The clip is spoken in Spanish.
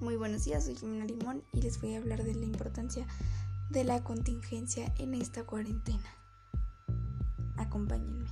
Muy buenos días, soy Jimena Limón y les voy a hablar de la importancia de la contingencia en esta cuarentena. Acompáñenme.